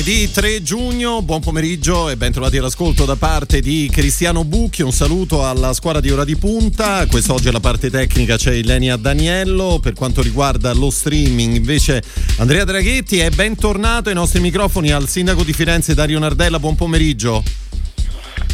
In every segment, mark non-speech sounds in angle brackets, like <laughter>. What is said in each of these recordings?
Giovedì 3 giugno, buon pomeriggio e bentrovati all'ascolto da parte di Cristiano Bucchi. Un saluto alla squadra di Ora di Punta. Quest'oggi alla parte tecnica c'è Ilenia Daniello. Per quanto riguarda lo streaming, invece, Andrea Draghetti è bentornato ai nostri microfoni al sindaco di Firenze Dario Nardella. Buon pomeriggio.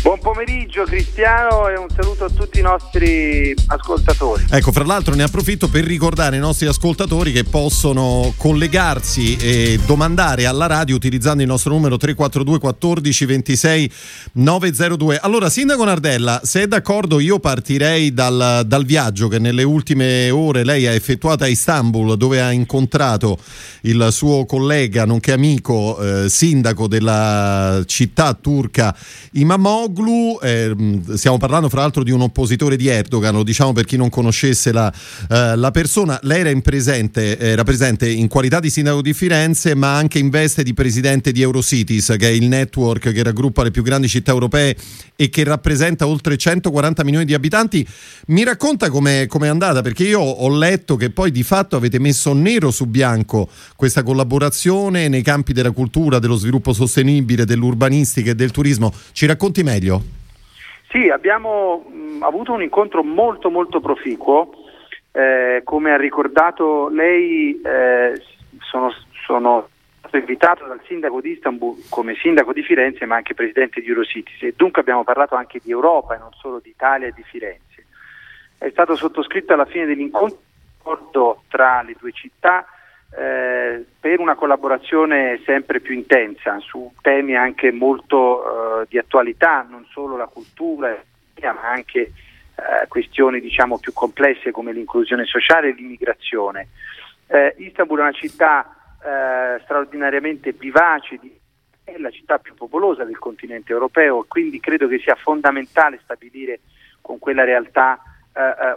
Buon pomeriggio Cristiano e un saluto a tutti i nostri ascoltatori. Ecco, fra l'altro ne approfitto per ricordare ai nostri ascoltatori che possono collegarsi e domandare alla radio utilizzando il nostro numero 342 14 26 902. Allora, Sindaco Nardella, se è d'accordo io partirei dal, dal viaggio che nelle ultime ore lei ha effettuato a Istanbul dove ha incontrato il suo collega, nonché amico, eh, sindaco della città turca Imamoglu Davutoglu, eh, stiamo parlando fra l'altro di un oppositore di Erdogan, lo diciamo per chi non conoscesse la, eh, la persona, lei era, presente, era presente in qualità di sindaco di Firenze ma anche in veste di presidente di Eurocities, che è il network che raggruppa le più grandi città europee e che rappresenta oltre 140 milioni di abitanti. Mi racconta com'è, com'è andata? Perché io ho letto che poi di fatto avete messo nero su bianco questa collaborazione nei campi della cultura, dello sviluppo sostenibile, dell'urbanistica e del turismo. Ci racconti meglio? Meglio? Sì, abbiamo mh, avuto un incontro molto molto proficuo. Eh, come ha ricordato lei, eh, sono, sono stato invitato dal sindaco di Istanbul come sindaco di Firenze ma anche presidente di Eurocities e dunque abbiamo parlato anche di Europa e non solo di Italia e di Firenze. È stato sottoscritto alla fine dell'incontro tra le due città eh, per una collaborazione sempre più intensa su temi anche molto eh, di attualità, non solo la cultura, ma anche eh, questioni diciamo, più complesse come l'inclusione sociale e l'immigrazione. Eh, Istanbul è una città eh, straordinariamente vivace, è la città più popolosa del continente europeo, quindi credo che sia fondamentale stabilire con quella realtà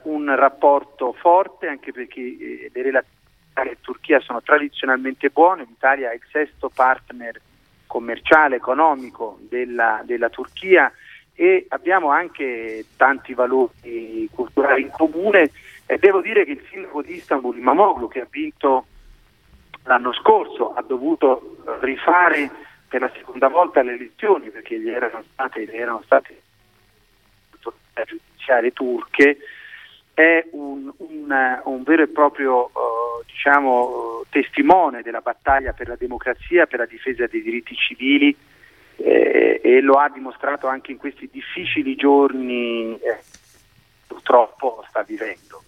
un rapporto forte, anche perché le relazioni Italia e Turchia sono tradizionalmente buone, l'Italia è il sesto partner commerciale, economico della, della Turchia e abbiamo anche tanti valori culturali in comune. E devo dire che il sindaco di Istanbul, Imamoglu, che ha vinto l'anno scorso, ha dovuto rifare per la seconda volta le elezioni perché gli erano state, gli erano giudiziarie turche, è un, un, un vero e proprio uh, diciamo, testimone della battaglia per la democrazia, per la difesa dei diritti civili eh, e lo ha dimostrato anche in questi difficili giorni eh, purtroppo sta vivendo.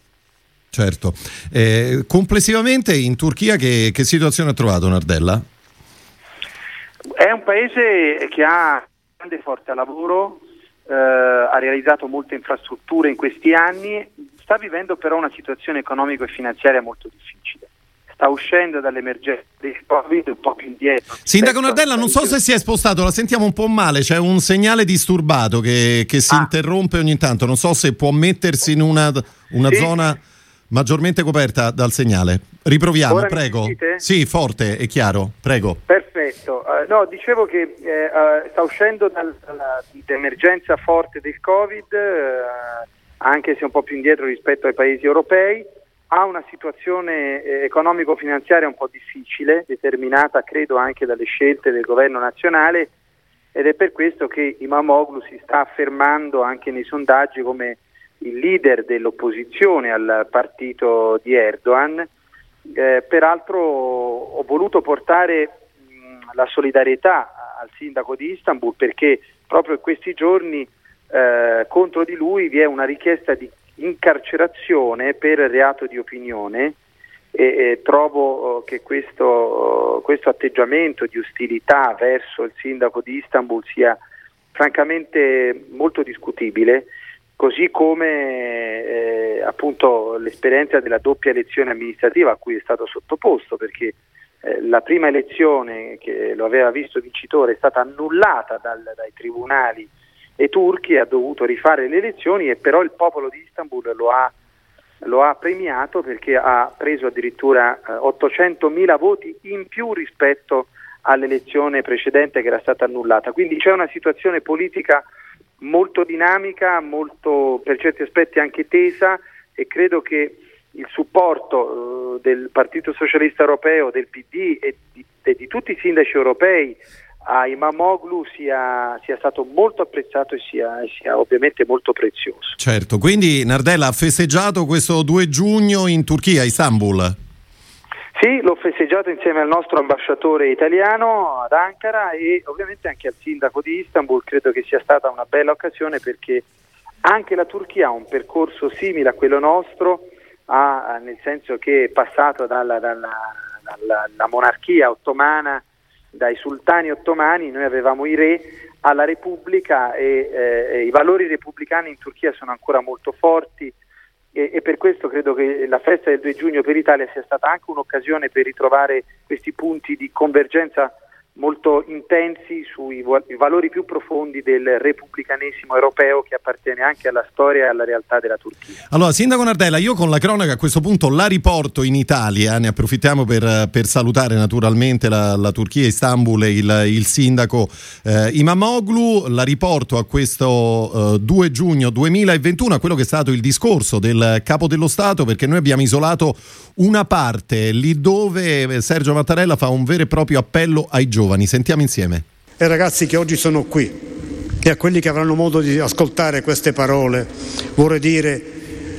Certo. Eh, complessivamente in Turchia che, che situazione ha trovato Nardella? È un paese che ha grande forza lavoro, eh, ha realizzato molte infrastrutture in questi anni, sta vivendo però una situazione economico e finanziaria molto difficile. Sta uscendo dall'emergenza del Covid un po' più indietro. Sindaco Nardella, non so se si è spostato, la sentiamo un po' male, c'è un segnale disturbato che, che si ah. interrompe ogni tanto, non so se può mettersi in una, una sì. zona maggiormente coperta dal segnale. Riproviamo, Ora prego. Sì, forte e chiaro, prego. Perfetto. Uh, no, dicevo che uh, sta uscendo dal, dall'emergenza forte del Covid. Uh, anche se un po' più indietro rispetto ai paesi europei, ha una situazione eh, economico-finanziaria un po' difficile, determinata credo anche dalle scelte del governo nazionale ed è per questo che Imamoglu si sta affermando anche nei sondaggi come il leader dell'opposizione al partito di Erdogan. Eh, peraltro ho voluto portare mh, la solidarietà al sindaco di Istanbul perché proprio in questi giorni eh, contro di lui vi è una richiesta di incarcerazione per reato di opinione e, e trovo uh, che questo, uh, questo, atteggiamento di ostilità verso il sindaco di Istanbul sia francamente molto discutibile, così come eh, appunto l'esperienza della doppia elezione amministrativa a cui è stato sottoposto, perché eh, la prima elezione che lo aveva visto vincitore è stata annullata dal, dai tribunali e turchi ha dovuto rifare le elezioni e però il popolo di Istanbul lo ha, lo ha premiato perché ha preso addirittura eh, 800.000 voti in più rispetto all'elezione precedente che era stata annullata. Quindi c'è una situazione politica molto dinamica, molto per certi aspetti anche tesa e credo che il supporto eh, del Partito Socialista Europeo, del PD e di, e di tutti i sindaci europei a Imamoglu sia, sia, stato molto apprezzato e sia, sia, ovviamente molto prezioso. Certo, quindi Nardella ha festeggiato questo 2 giugno in Turchia, Istanbul. Sì, l'ho festeggiato insieme al nostro ambasciatore italiano ad Ankara e ovviamente anche al sindaco di Istanbul, credo che sia stata una bella occasione perché anche la Turchia ha un percorso simile a quello nostro, ha, nel senso che è passato dalla, dalla, dalla, dalla monarchia ottomana dai sultani ottomani, noi avevamo i re alla Repubblica e eh, i valori repubblicani in Turchia sono ancora molto forti e, e, per questo credo che la festa del 2 giugno per l'Italia sia stata anche un'occasione per ritrovare questi punti di convergenza molto intensi sui valori più profondi del repubblicanesimo europeo che appartiene anche alla storia e alla realtà della Turchia. Allora, Sindaco Nardella, io con la cronaca a questo punto la riporto in Italia, ne approfittiamo per, per salutare naturalmente la, la, Turchia, Istanbul e il, il sindaco eh, Imamoglu, la riporto a questo eh, 2 giugno 2021, a quello che è stato il discorso del Capo dello Stato, perché noi abbiamo isolato una parte lì dove Sergio Mattarella fa un vero e proprio appello ai giovani giovani. Sentiamo insieme. Ai ragazzi che oggi sono qui e a quelli che avranno modo di ascoltare queste parole, vorrei dire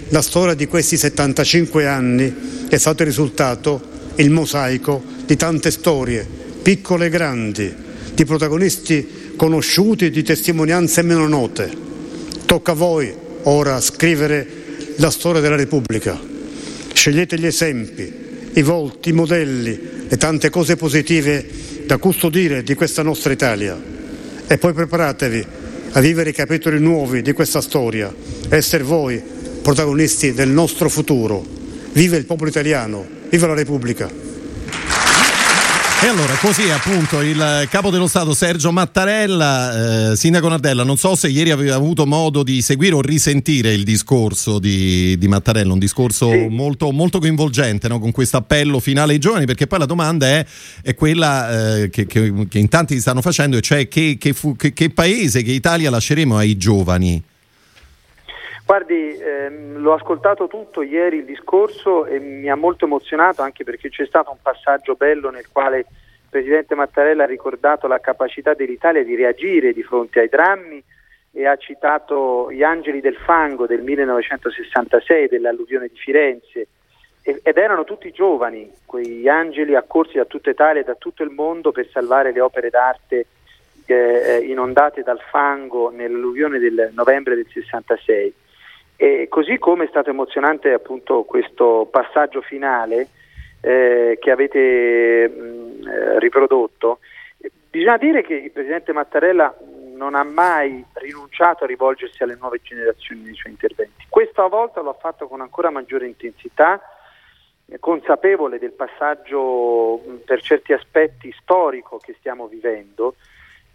la storia di questi 75 anni è stato il risultato, il mosaico di tante storie, piccole e grandi, di protagonisti conosciuti e di testimonianze meno note. Tocca a voi ora scrivere la storia della Repubblica. Scegliete gli esempi, i volti, i modelli, le tante cose positive da custodire di questa nostra Italia e poi preparatevi a vivere i capitoli nuovi di questa storia, essere voi protagonisti del nostro futuro. Vive il popolo italiano, viva la Repubblica! E allora, così appunto il capo dello Stato Sergio Mattarella, eh, Sindaco Nardella, non so se ieri aveva avuto modo di seguire o risentire il discorso di, di Mattarella, un discorso sì. molto, molto, coinvolgente no? con questo appello finale ai giovani, perché poi la domanda è, è quella eh, che, che, che, in tanti stanno facendo, cioè che, fu, che paese, che Italia lasceremo ai giovani? Guardi, ehm, l'ho ascoltato tutto ieri il discorso e mi ha molto emozionato anche perché c'è stato un passaggio bello nel quale il Presidente Mattarella ha ricordato la capacità dell'Italia di reagire di fronte ai drammi e ha citato gli angeli del fango del 1966 dell'alluvione di Firenze ed erano tutti giovani, quegli angeli accorsi da tutta Italia e da tutto il mondo per salvare le opere d'arte eh, inondate dal fango nell'alluvione del novembre del 66. E così come è stato emozionante appunto questo passaggio finale eh, che avete mh, riprodotto, bisogna dire che il Presidente Mattarella non ha mai rinunciato a rivolgersi alle nuove generazioni nei suoi interventi. Questa volta lo ha fatto con ancora maggiore intensità, consapevole del passaggio per certi aspetti storico che stiamo vivendo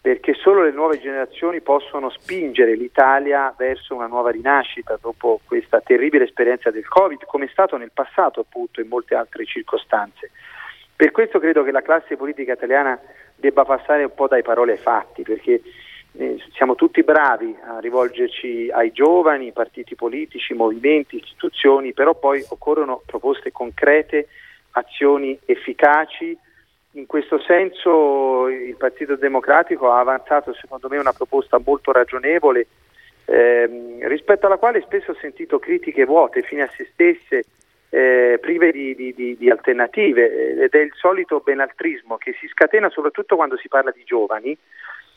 perché solo le nuove generazioni possono spingere l'Italia verso una nuova rinascita dopo questa terribile esperienza del Covid, come è stato nel passato appunto in molte altre circostanze. Per questo credo che la classe politica italiana debba passare un po' dai parole ai fatti, perché eh, siamo tutti bravi a rivolgerci ai giovani, partiti politici, movimenti, istituzioni, però poi occorrono proposte concrete, azioni efficaci, in questo senso il Partito Democratico ha avanzato secondo me una proposta molto ragionevole ehm, rispetto alla quale spesso ho sentito critiche vuote fine a se stesse, eh, prive di, di, di, di, alternative ed è il solito benaltrismo che si scatena soprattutto quando si parla di giovani.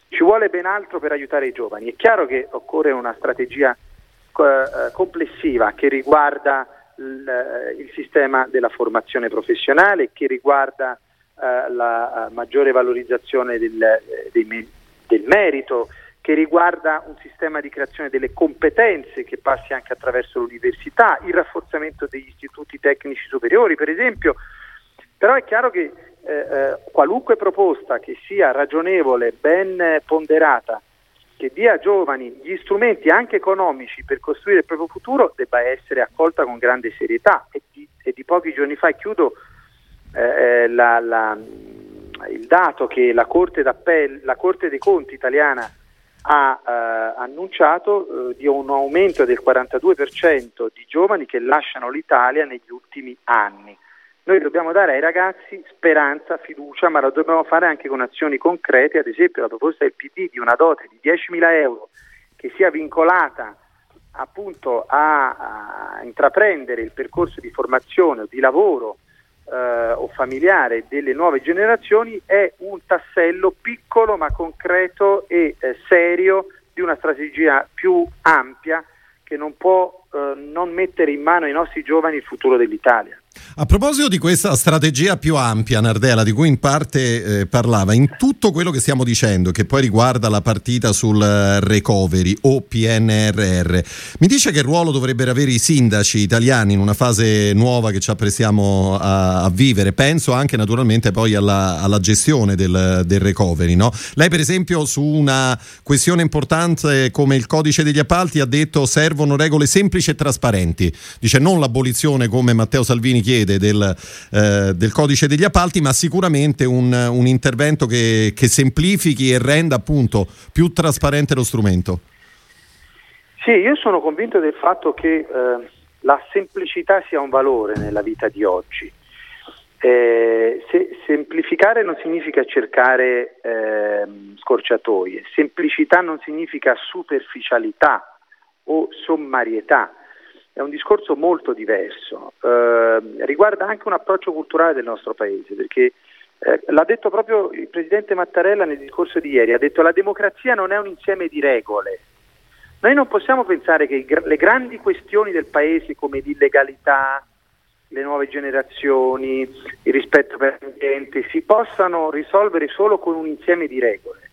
Ci vuole ben altro per aiutare i giovani. È chiaro che occorre una strategia eh, complessiva che riguarda il, il sistema della formazione professionale, che riguarda eh, la eh, maggiore valorizzazione del, eh, del, del merito, che riguarda un sistema di creazione delle competenze che passi anche attraverso l'università, il rafforzamento degli istituti tecnici superiori, per esempio. Però è chiaro che eh, qualunque proposta che sia ragionevole, ben ponderata, che dia ai giovani gli strumenti anche economici per costruire il proprio futuro, debba essere accolta con grande serietà. E di, e di pochi giorni fa, chiudo, eh, eh, la, la, il dato che la Corte, la Corte dei Conti italiana ha eh, annunciato eh, di un aumento del 42% di giovani che lasciano l'Italia negli ultimi anni. Noi dobbiamo dare ai ragazzi speranza, fiducia, ma lo dobbiamo fare anche con azioni concrete, ad esempio la proposta del PD di una dote di 10.000 euro che sia vincolata appunto a, a intraprendere il percorso di formazione o di lavoro eh, o familiare delle nuove generazioni è un tassello piccolo ma concreto e eh, serio di una strategia più ampia che non può eh, non mettere in mano ai nostri giovani il futuro dell'Italia. A proposito di questa strategia più ampia, Nardella, di cui in parte eh, parlava, in tutto quello che stiamo dicendo, che poi riguarda la partita sul recovery o PNRR, mi dice che ruolo dovrebbero avere i sindaci italiani in una fase nuova che ci apprestiamo a, a vivere? Penso anche naturalmente poi alla, alla gestione del, del recovery. No? Lei per esempio su una questione importante come il codice degli appalti ha detto servono regole semplici e trasparenti. Dice non l'abolizione come Matteo Salvini chiede del, eh, del codice degli appalti, ma sicuramente un, un intervento che, che semplifichi e renda appunto più trasparente lo strumento. Sì, io sono convinto del fatto che eh, la semplicità sia un valore nella vita di oggi. Eh, se, semplificare non significa cercare eh, scorciatoie, semplicità non significa superficialità o sommarietà è un discorso molto diverso, eh, riguarda anche un approccio culturale del nostro Paese, perché eh, l'ha detto proprio il Presidente Mattarella nel discorso di ieri, ha detto la democrazia non è un insieme di regole. Noi non possiamo pensare che le grandi questioni del Paese come l'illegalità, le nuove generazioni, il rispetto per l'ambiente si possano risolvere solo con un insieme di regole.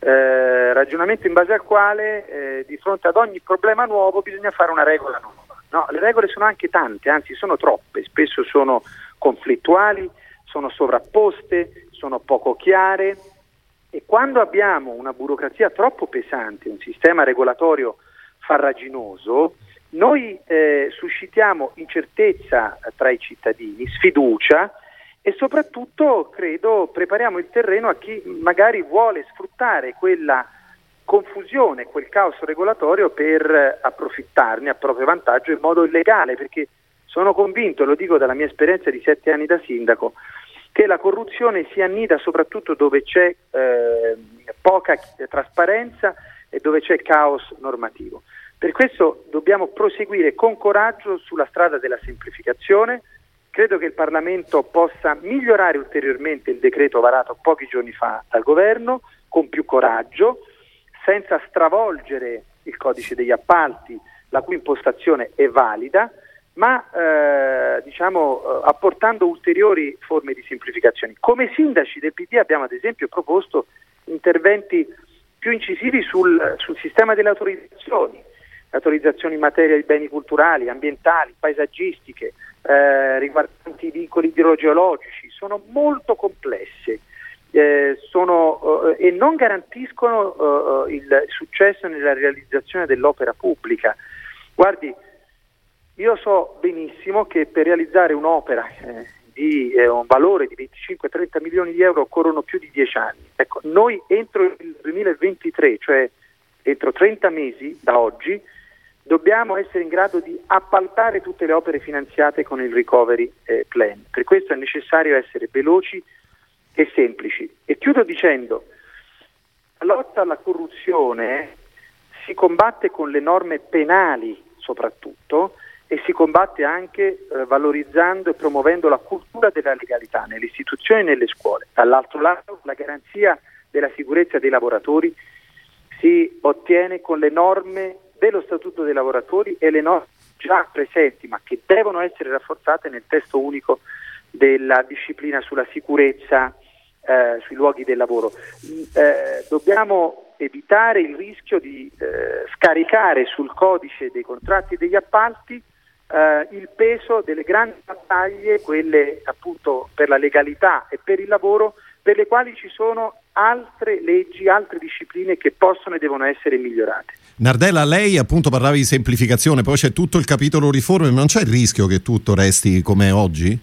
Eh, ragionamento in base al quale eh, di fronte ad ogni problema nuovo bisogna fare una regola nuova. No, le regole sono anche tante, anzi sono troppe, spesso sono conflittuali, sono sovrapposte, sono poco chiare. E quando abbiamo una burocrazia troppo pesante, un sistema regolatorio farraginoso, noi eh, suscitiamo incertezza tra i cittadini, sfiducia e soprattutto credo prepariamo il terreno a chi magari vuole sfruttare quella confusione, quel caos regolatorio per approfittarne a proprio vantaggio in modo illegale, perché sono convinto, lo dico dalla mia esperienza di sette anni da sindaco, che la corruzione si annida soprattutto dove c'è eh, poca trasparenza e dove c'è caos normativo. Per questo dobbiamo proseguire con coraggio sulla strada della semplificazione. Credo che il Parlamento possa migliorare ulteriormente il decreto varato pochi giorni fa dal Governo con più coraggio senza stravolgere il codice degli appalti, la cui impostazione è valida, ma eh, diciamo, eh, apportando ulteriori forme di semplificazione. Come sindaci del PD abbiamo ad esempio proposto interventi più incisivi sul, sul sistema delle autorizzazioni, autorizzazioni in materia di beni culturali, ambientali, paesaggistiche, eh, riguardanti i vincoli idrogeologici, sono molto complesse eh, sono, eh, e non garantiscono eh, il successo nella realizzazione dell'opera pubblica. Guardi, io so benissimo che per realizzare un'opera eh, di eh, un valore di 25-30 milioni di euro occorrono più di 10 anni. Ecco, noi entro il 2023, cioè entro 30 mesi da oggi, dobbiamo essere in grado di appaltare tutte le opere finanziate con il recovery eh, plan. Per questo è necessario essere veloci e semplici. E chiudo dicendo, la lotta alla corruzione si combatte con le norme penali soprattutto e si combatte anche eh, valorizzando e promuovendo la cultura della legalità nelle istituzioni e nelle scuole. Dall'altro lato la garanzia della sicurezza dei lavoratori si ottiene con le norme dello Statuto dei lavoratori e le norme già presenti ma che devono essere rafforzate nel testo unico della disciplina sulla sicurezza eh, sui luoghi del lavoro. Eh, dobbiamo evitare il rischio di eh, scaricare sul codice dei contratti e degli appalti eh, il peso delle grandi battaglie, quelle appunto per la legalità e per il lavoro, per le quali ci sono altre leggi, altre discipline che possono e devono essere migliorate. Nardella, lei appunto parlava di semplificazione, poi c'è tutto il capitolo riforme, ma non c'è il rischio che tutto resti come oggi?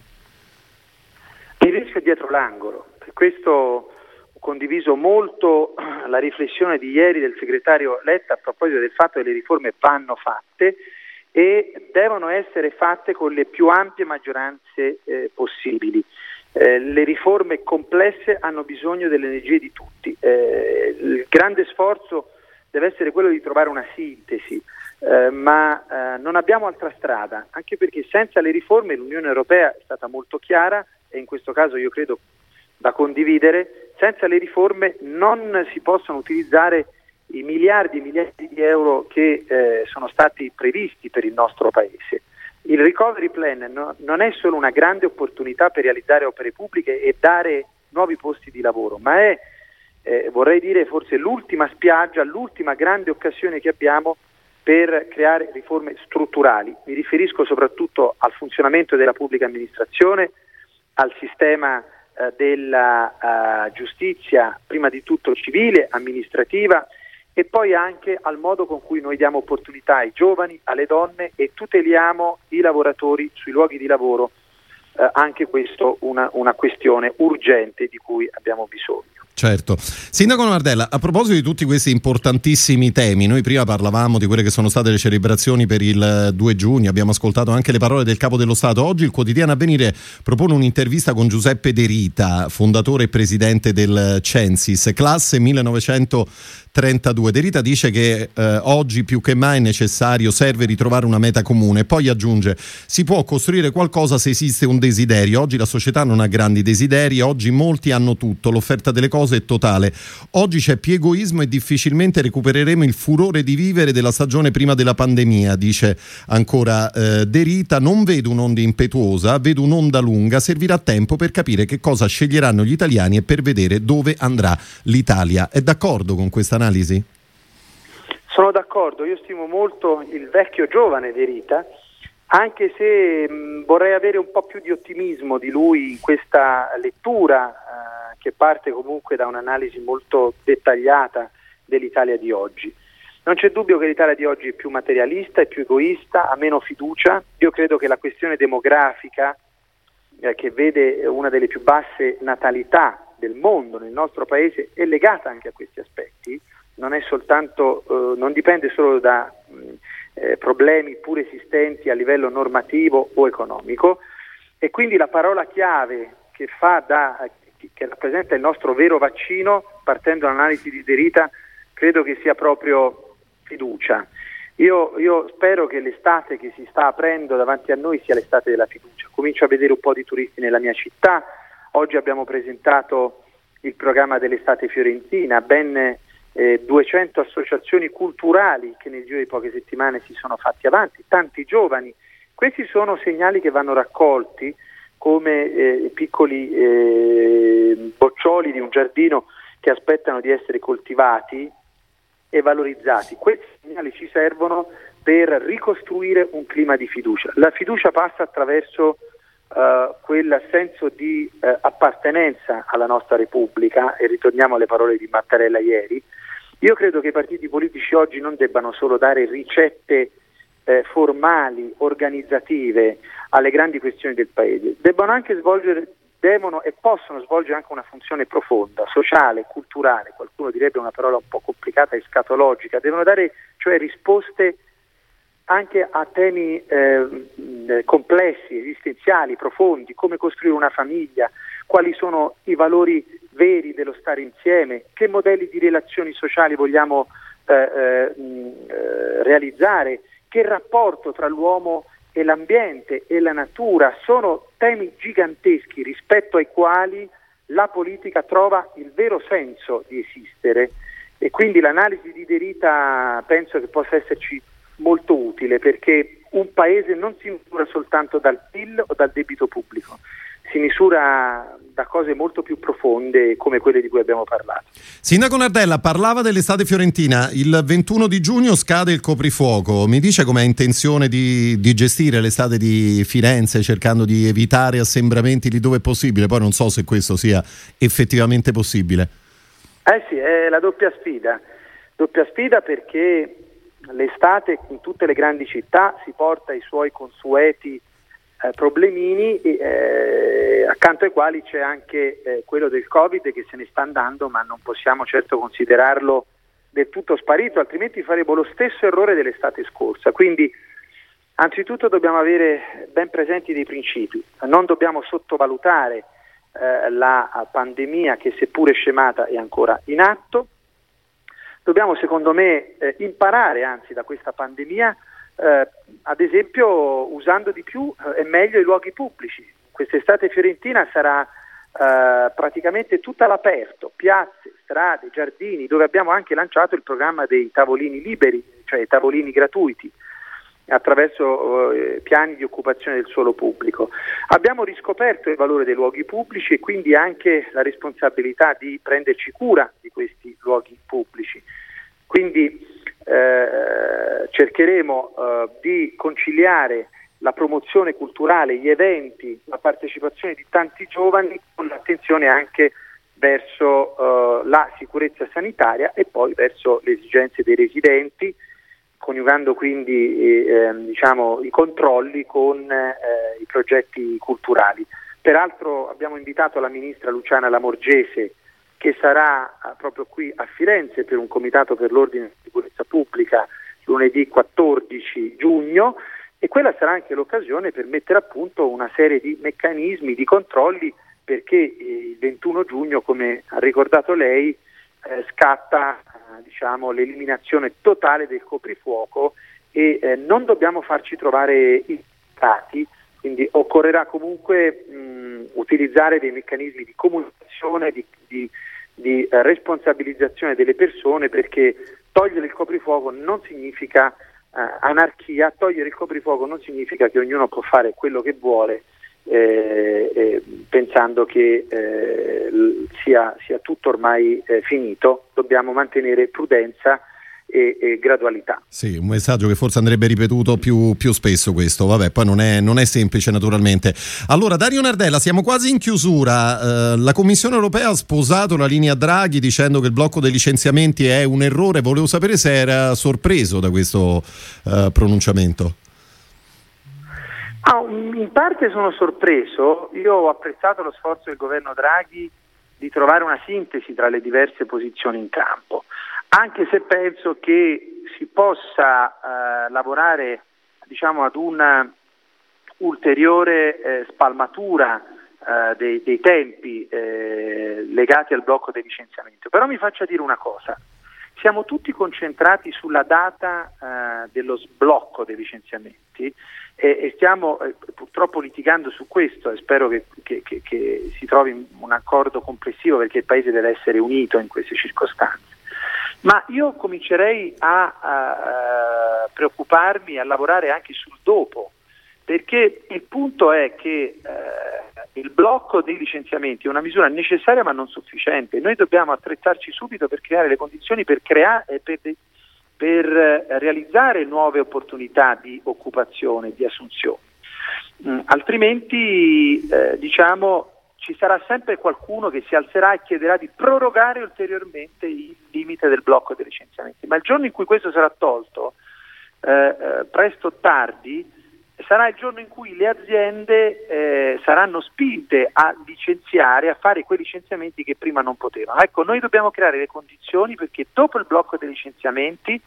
C'è dietro l'angolo. Per questo ho condiviso molto <clears throat> la riflessione di ieri del segretario Letta a proposito del fatto che le riforme vanno fatte e devono essere fatte con le più ampie maggioranze eh, possibili. Eh, le riforme complesse hanno bisogno delle energie di tutti. Eh, il grande sforzo deve essere quello di trovare una sintesi, eh, ma eh, non abbiamo altra strada, anche perché senza le riforme l'Unione Europea è stata molto chiara e in questo caso io credo da condividere, senza le riforme non si possono utilizzare i miliardi e miliardi di euro che eh, sono stati previsti per il nostro Paese. Il recovery plan no, non è solo una grande opportunità per realizzare opere pubbliche e dare nuovi posti di lavoro, ma è, eh, vorrei dire, forse l'ultima spiaggia, l'ultima grande occasione che abbiamo per creare riforme strutturali. Mi riferisco soprattutto al funzionamento della pubblica amministrazione, al sistema eh, della uh, giustizia, prima di tutto civile, amministrativa e poi anche al modo con cui noi diamo opportunità ai giovani, alle donne e tuteliamo i lavoratori sui luoghi di lavoro, eh, anche questo una, una questione urgente di cui abbiamo bisogno. Certo. Sindaco Nardella, a proposito di tutti questi importantissimi temi, noi prima parlavamo di quelle che sono state le celebrazioni per il eh, 2 giugno, abbiamo ascoltato anche le parole del Capo dello Stato. Oggi il quotidiano Avvenire propone un'intervista con Giuseppe De Rita, fondatore e presidente del eh, Censis, classe 1900. 32. Derita dice che eh, oggi più che mai è necessario, serve ritrovare una meta comune. Poi aggiunge, si può costruire qualcosa se esiste un desiderio. Oggi la società non ha grandi desideri, oggi molti hanno tutto, l'offerta delle cose è totale. Oggi c'è più egoismo e difficilmente recupereremo il furore di vivere della stagione prima della pandemia, dice ancora eh, Derita. Non vedo un'onda impetuosa, vedo un'onda lunga, servirà tempo per capire che cosa sceglieranno gli italiani e per vedere dove andrà l'Italia. È d'accordo con questa analisi? Sono d'accordo, io stimo molto il vecchio giovane De Rita, anche se mh, vorrei avere un po' più di ottimismo di lui in questa lettura eh, che parte comunque da un'analisi molto dettagliata dell'Italia di oggi. Non c'è dubbio che l'Italia di oggi è più materialista, è più egoista, ha meno fiducia. Io credo che la questione demografica, eh, che vede una delle più basse natalità del mondo nel nostro paese, è legata anche a questi aspetti. Non, soltanto, eh, non dipende solo da mh, eh, problemi pur esistenti a livello normativo o economico e quindi la parola chiave che, da, che rappresenta il nostro vero vaccino, partendo dall'analisi di Derita, credo che sia proprio fiducia. Io, io, spero che l'estate che si sta aprendo davanti a noi sia l'estate della fiducia. Comincio a vedere un po' di turisti nella mia città. Oggi abbiamo presentato il programma dell'estate fiorentina, ben eh, 200 associazioni culturali che nel giro di poche settimane si sono fatti avanti, tanti giovani. Questi sono segnali che vanno raccolti come eh, piccoli eh, boccioli di un giardino che aspettano di essere coltivati e valorizzati. Questi segnali ci servono per ricostruire un clima di fiducia. La fiducia passa attraverso uh, quel senso di uh, appartenenza alla nostra Repubblica, e ritorniamo alle parole di Mattarella ieri. Io credo che i partiti politici oggi non debbano solo dare ricette eh, formali, organizzative alle grandi questioni del Paese, debbono anche svolgere, devono e possono svolgere anche una funzione profonda, sociale, culturale, qualcuno direbbe una parola un po' complicata e scatologica, devono dare cioè risposte anche a temi eh, complessi, esistenziali, profondi, come costruire una famiglia, quali sono i valori veri dello stare insieme, che modelli di relazioni sociali vogliamo eh, eh, eh realizzare, che rapporto tra l'uomo e l'ambiente e la natura sono temi giganteschi rispetto ai quali la politica trova il vero senso di esistere. E quindi l'analisi di Derita penso che possa esserci molto utile perché un paese non si misura soltanto dal PIL o dal debito pubblico, si misura da cose molto più profonde come quelle di cui abbiamo parlato. Sindaco Nardella parlava dell'estate fiorentina, il 21 di giugno scade il coprifuoco, mi dice come ha intenzione di, di, gestire l'estate di Firenze cercando di evitare assembramenti lì dove è possibile, poi non so se questo sia effettivamente possibile. Eh sì, è la doppia sfida, doppia sfida perché l'estate in tutte le grandi città si porta i suoi consueti eh, problemini eh, accanto ai quali c'è anche eh, quello del Covid che se ne sta andando ma non possiamo certo considerarlo del tutto sparito, altrimenti faremo lo stesso errore dell'estate scorsa. Quindi anzitutto dobbiamo avere ben presenti dei principi, non dobbiamo sottovalutare eh, la pandemia che seppure scemata è ancora in atto, dobbiamo secondo me eh, imparare anzi da questa pandemia eh, ad esempio usando di più eh, e meglio i luoghi pubblici. Quest'estate fiorentina sarà eh, praticamente tutta all'aperto, piazze, strade, giardini, dove abbiamo anche lanciato il programma dei tavolini liberi, cioè i tavolini gratuiti attraverso eh, piani di occupazione del suolo pubblico. Abbiamo riscoperto il valore dei luoghi pubblici e quindi anche la responsabilità di prenderci cura di questi luoghi pubblici. Quindi eh, cercheremo eh, di conciliare la promozione culturale, gli eventi, la partecipazione di tanti giovani con l'attenzione anche verso eh, la sicurezza sanitaria e poi verso le esigenze dei residenti, coniugando quindi eh, diciamo, i controlli con eh, i progetti culturali. Peraltro abbiamo invitato la ministra Luciana Lamorgese che sarà eh, proprio qui a Firenze per un comitato per l'ordine e la sicurezza pubblica lunedì 14 giugno e quella sarà anche l'occasione per mettere a punto una serie di meccanismi, di controlli perché eh, il 21 giugno, come ha ricordato lei, eh, scatta eh, diciamo, l'eliminazione totale del coprifuoco e eh, non dobbiamo farci trovare stati, quindi occorrerà comunque mh, utilizzare dei meccanismi di comunicazione, di, di, di eh, responsabilizzazione delle persone perché togliere il coprifuoco non significa eh, anarchia, togliere il coprifuoco non significa che ognuno può fare quello che vuole eh, eh, pensando che eh, sia, sia, tutto ormai eh, finito, dobbiamo mantenere prudenza e, e, gradualità. Sì, un messaggio che forse andrebbe ripetuto più, più spesso questo, vabbè, poi non è, non è, semplice naturalmente. Allora, Dario Nardella, siamo quasi in chiusura, eh, la Commissione europea ha sposato la linea Draghi dicendo che il blocco dei licenziamenti è un errore, volevo sapere se era sorpreso da questo eh, pronunciamento. Ah, in parte sono sorpreso, io ho apprezzato lo sforzo del governo Draghi di trovare una sintesi tra le diverse posizioni in campo. Anche se penso che si possa eh, lavorare diciamo, ad una ulteriore eh, spalmatura eh, dei, dei, tempi eh, legati al blocco del licenziamento. Però mi faccia dire una cosa, siamo tutti concentrati sulla data eh, dello sblocco dei licenziamenti e, e stiamo eh, purtroppo litigando su questo e spero che, che, che, che si trovi un accordo complessivo perché il Paese deve essere unito in queste circostanze. Ma io comincerei a, a, a preoccuparmi, a lavorare anche sul dopo, perché il punto è che eh, il blocco dei licenziamenti è una misura necessaria ma non sufficiente. Noi dobbiamo attrezzarci subito per creare le condizioni per, crea- per, per realizzare nuove opportunità di occupazione, di assunzione. Mm, altrimenti eh, diciamo, ci sarà sempre qualcuno che si alzerà e chiederà di prorogare ulteriormente il limite del blocco dei licenziamenti. Ma il giorno in cui questo sarà tolto, eh, eh, presto o tardi, sarà il giorno in cui le aziende eh, saranno spinte a licenziare, a fare quei licenziamenti che prima non potevano. Ecco, noi dobbiamo creare le condizioni perché dopo il blocco dei licenziamenti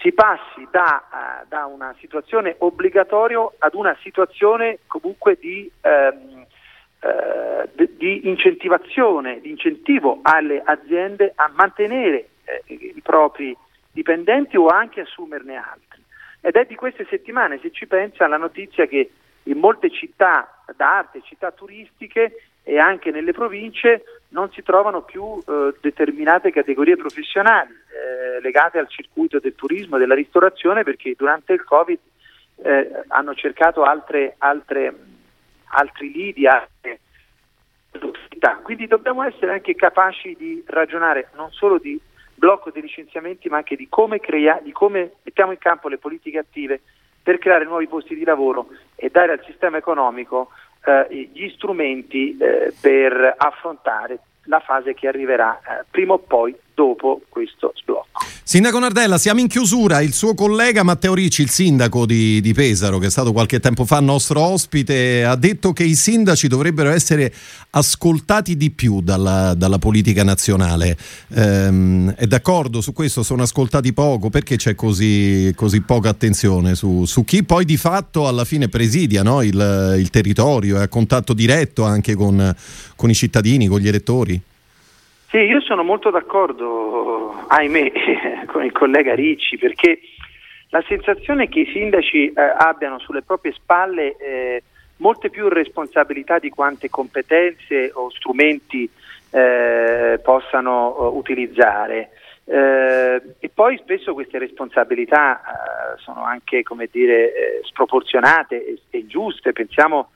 si passi da, uh, da una situazione obbligatoria ad una situazione comunque di ehm, eh, di incentivazione, di incentivo alle aziende a mantenere eh, i propri dipendenti o anche assumerne altri. Ed è di queste settimane, se ci pensa, la notizia che in molte città d'arte, città turistiche e anche nelle province non si trovano più eh, determinate categorie professionali eh, legate al circuito del turismo e della ristorazione perché durante il Covid eh, hanno cercato altre, altre altri lidi, altre. Quindi dobbiamo essere anche capaci di ragionare non solo di blocco dei licenziamenti, ma anche di come, crea- di come mettiamo in campo le politiche attive per creare nuovi posti di lavoro e dare al sistema economico eh, gli strumenti eh, per affrontare la fase che arriverà eh, prima o poi dopo questo sblocco. Sindaco Nardella, siamo in chiusura. Il suo collega Matteo Ricci, il sindaco di, di, Pesaro, che è stato qualche tempo fa nostro ospite, ha detto che i sindaci dovrebbero essere ascoltati di più dalla, dalla politica nazionale. Ehm, è d'accordo su questo? Sono ascoltati poco? Perché c'è così, così poca attenzione su, su, chi poi di fatto alla fine presidia no? il, il, territorio, è a contatto diretto anche con, con i cittadini, con gli elettori? Sì, io sono molto d'accordo, ahimè, <laughs> con il collega Ricci, perché la sensazione che i sindaci eh, abbiano sulle proprie spalle eh, molte più responsabilità di quante competenze o strumenti eh, possano uh, utilizzare. Eh, e poi spesso queste responsabilità uh, sono anche come dire, eh, sproporzionate e, e giuste. Pensiamo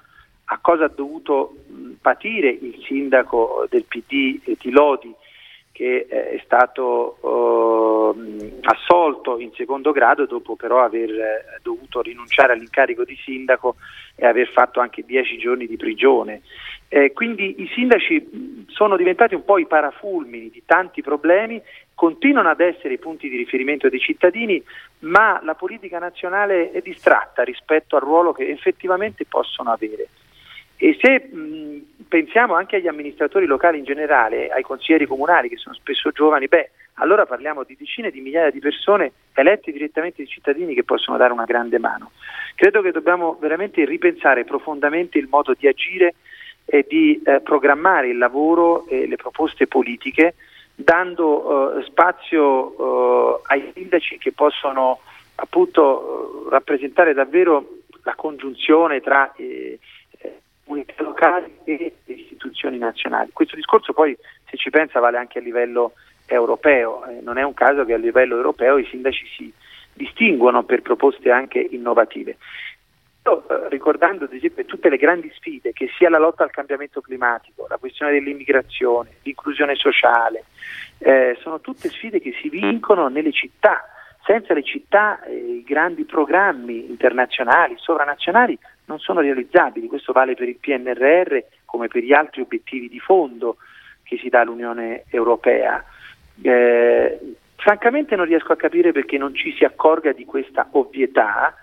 a cosa ha dovuto patire il sindaco del PD Tilodi che eh, è stato uh, assolto in secondo grado dopo però aver eh, dovuto rinunciare all'incarico di sindaco e aver fatto anche dieci giorni di prigione. Eh, quindi i sindaci sono diventati un po' i parafulmini di tanti problemi, continuano ad essere i punti di riferimento dei cittadini, ma la politica nazionale è distratta rispetto al ruolo che effettivamente possono avere. E se mh, pensiamo anche agli amministratori locali in generale, ai consiglieri comunali che sono spesso giovani, beh, allora parliamo di decine di migliaia di persone elette direttamente dai cittadini che possono dare una grande mano. Credo che dobbiamo veramente ripensare profondamente il modo di agire e di eh, programmare il lavoro e le proposte politiche, dando eh, spazio eh, ai sindaci che possono appunto rappresentare davvero la congiunzione tra comunità locali e istituzioni nazionali. Questo discorso poi, se ci pensa, vale anche a livello europeo. Eh, non è un caso che a livello europeo i sindaci si distinguono per proposte anche innovative. Io, eh, ricordando ad esempio tutte le grandi sfide, che sia la lotta al cambiamento climatico, la questione dell'immigrazione, l'inclusione sociale, eh, sono tutte sfide che si vincono nelle città. Senza le città eh, i grandi programmi internazionali, sovranazionali non sono realizzabili, questo vale per il PNRR come per gli altri obiettivi di fondo che si dà l'Unione Europea. Eh, francamente non riesco a capire perché non ci si accorga di questa ovvietà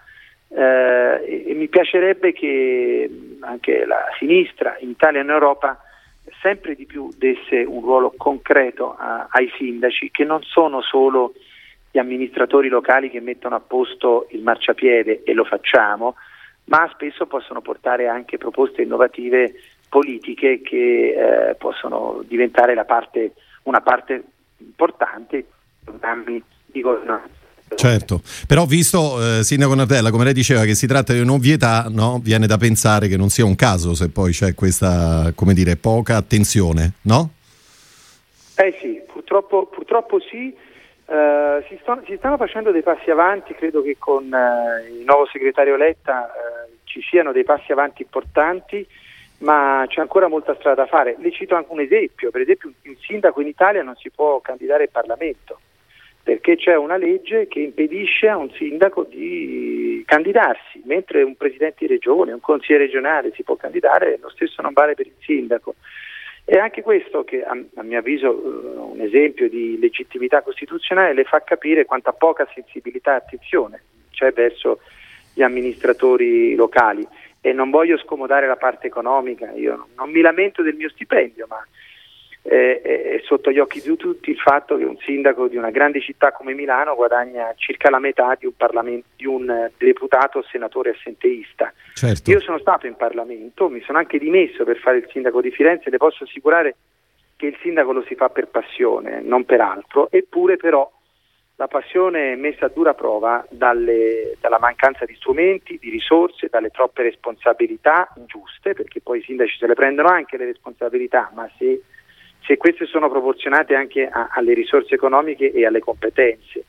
eh, e, e, mi piacerebbe che anche la sinistra in Italia e in Europa sempre di più desse un ruolo concreto a, ai sindaci che non sono solo gli amministratori locali che mettono a posto il marciapiede e lo facciamo, ma spesso possono portare anche proposte innovative politiche che eh, possono diventare parte, una parte importante dei programmi di governazione. Certo, però visto, eh, Sindaco Nardella, come lei diceva che si tratta di un'ovvietà, no? viene da pensare che non sia un caso se poi c'è questa, come dire, poca attenzione, no? Eh sì, purtroppo, purtroppo sì. Uh, si, sto, si, stanno facendo dei passi avanti, credo che con uh, il nuovo segretario Letta uh, ci siano dei passi avanti importanti, ma c'è ancora molta strada da fare. Le cito anche un esempio, per esempio un sindaco in Italia non si può candidare al Parlamento, perché c'è una legge che impedisce a un sindaco di candidarsi, mentre un presidente di regione, un consigliere regionale si può candidare, lo stesso non vale per il sindaco. E anche questo, che a, a mio avviso è uh, un esempio di legittimità costituzionale, le fa capire quanta poca sensibilità e attenzione c'è verso gli amministratori locali. E non voglio scomodare la parte economica, io non mi lamento del mio stipendio, ma eh, è sotto gli occhi di tutti il fatto che un sindaco di una grande città come Milano guadagna circa la metà di un, di un eh, deputato o senatore assenteista. Certo. Io sono stato in Parlamento, mi sono anche dimesso per fare il sindaco di Firenze le posso assicurare che il sindaco lo si fa per passione, non per altro, eppure però la passione è messa a dura prova dalle, dalla mancanza di strumenti, di risorse, dalle troppe responsabilità ingiuste, perché poi i sindaci se le prendono anche le responsabilità, ma se se queste sono proporzionate anche a, alle risorse economiche e alle competenze.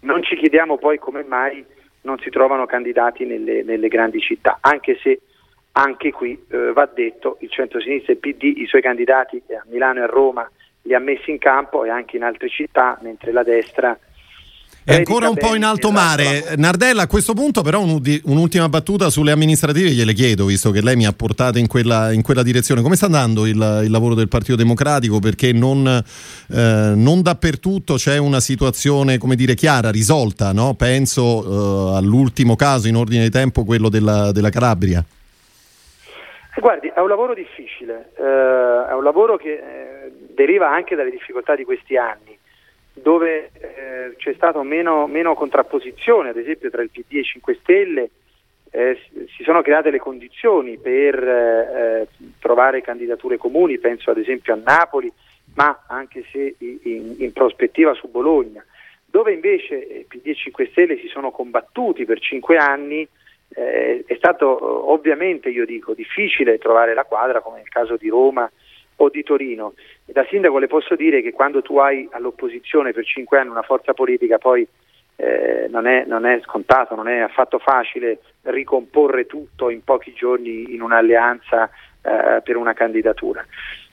Non ci chiediamo poi come mai non si trovano candidati nelle, nelle grandi città, anche se anche qui eh, va detto il centro-sinistra e il PD i suoi candidati a Milano e a Roma li ha messi in campo e anche in altre città, mentre la destra È ancora un po' in alto mare. Nardella, a questo punto però un'ultima battuta sulle amministrative gliele chiedo, visto che lei mi ha portato in quella, in quella direzione. Come sta andando il, il, lavoro del Partito Democratico? Perché non, eh, non, dappertutto c'è una situazione, come dire, chiara, risolta, no? Penso eh, all'ultimo caso in ordine di tempo, quello della, della Calabria. Eh, guardi, è un lavoro difficile, eh, è un lavoro che eh, deriva anche dalle difficoltà di questi anni, dove eh, c'è stata meno, meno, contrapposizione, ad esempio tra il PD e i 5 Stelle, eh, si sono create le condizioni per eh, trovare candidature comuni, penso ad esempio a Napoli, ma anche se in, in prospettiva su Bologna, dove invece PD e 5 Stelle si sono combattuti per cinque anni eh, è stato ovviamente, io dico, difficile trovare la quadra come nel caso di Roma o di Torino. E da sindaco le posso dire che quando tu hai all'opposizione per cinque anni una forza politica poi eh, non, è, non, è, scontato, non è affatto facile ricomporre tutto in pochi giorni in un'alleanza eh, per una candidatura.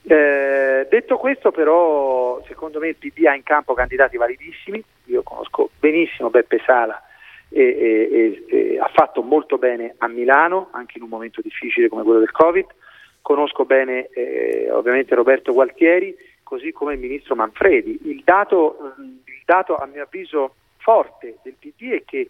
Eh, detto questo però secondo me il PD ha in campo candidati validissimi, io conosco benissimo Beppe Sala e, e, e, ha fatto molto bene a Milano, anche in un momento difficile come quello del Covid. Conosco bene eh, ovviamente Roberto Gualtieri, così come il ministro Manfredi. Il dato, il dato a mio avviso forte del PD è che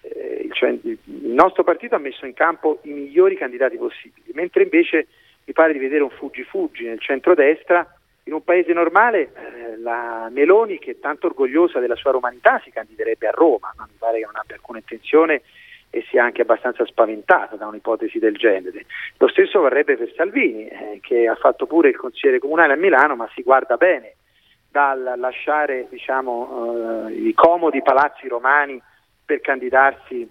eh, cioè, il nostro partito ha messo in campo i migliori candidati possibili, mentre invece mi pare di vedere un fuggi-fuggi nel centrodestra in un paese normale eh, la Meloni, che è tanto orgogliosa della sua romanità, si candiderebbe a Roma, ma mi pare che non abbia alcuna intenzione e sia anche abbastanza spaventata da un'ipotesi del genere. Lo stesso varrebbe per Salvini, eh, che ha fatto pure il consigliere comunale a Milano, ma si guarda bene dal lasciare diciamo, eh, i comodi palazzi romani per candidarsi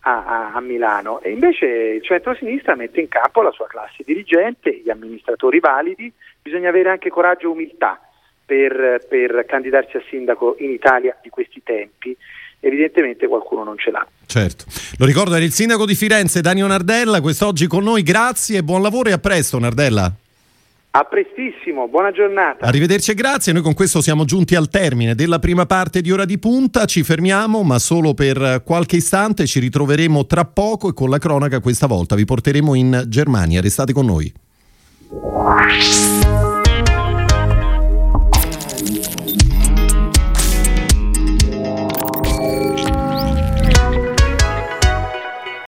a, a, a, Milano. E invece il centro-sinistra mette in campo la sua classe dirigente, gli amministratori validi, bisogna avere anche coraggio e umiltà per, per candidarsi a sindaco in Italia di questi tempi evidentemente qualcuno non ce l'ha. Certo, lo ricordo era il sindaco di Firenze Danio Nardella, quest'oggi con noi, grazie, buon lavoro e a presto Nardella. A prestissimo, buona giornata. Arrivederci e grazie. Noi con questo siamo giunti al termine della prima parte di Ora di Punta. Ci fermiamo, ma solo per qualche istante. Ci ritroveremo tra poco e con la cronaca questa volta vi porteremo in Germania. Restate con noi.